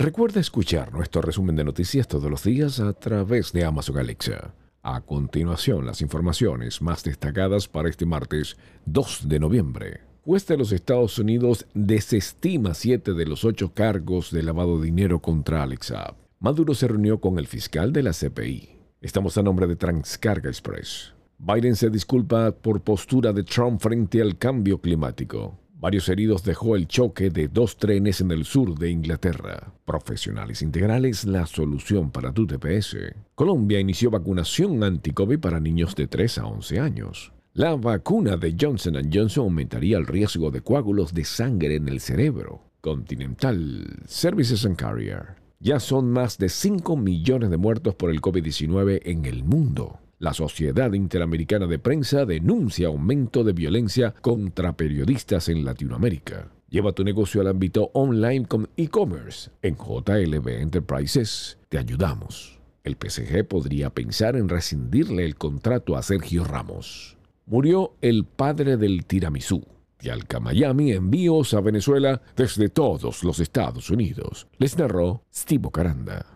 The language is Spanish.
Recuerda escuchar nuestro resumen de noticias todos los días a través de Amazon Alexa. A continuación, las informaciones más destacadas para este martes 2 de noviembre. Juez de los Estados Unidos desestima siete de los ocho cargos de lavado de dinero contra Alexa. Maduro se reunió con el fiscal de la CPI. Estamos a nombre de Transcarga Express. Biden se disculpa por postura de Trump frente al cambio climático. Varios heridos dejó el choque de dos trenes en el sur de Inglaterra. Profesionales integrales, la solución para tu TPS. Colombia inició vacunación anti-COVID para niños de 3 a 11 años. La vacuna de Johnson Johnson aumentaría el riesgo de coágulos de sangre en el cerebro. Continental Services and Carrier. Ya son más de 5 millones de muertos por el COVID-19 en el mundo. La Sociedad Interamericana de Prensa denuncia aumento de violencia contra periodistas en Latinoamérica. Lleva tu negocio al ámbito online con e-commerce. En JLB Enterprises te ayudamos. El PSG podría pensar en rescindirle el contrato a Sergio Ramos. Murió el padre del tiramisú. Y al Miami envíos a Venezuela desde todos los Estados Unidos. Les narró Steve Caranda.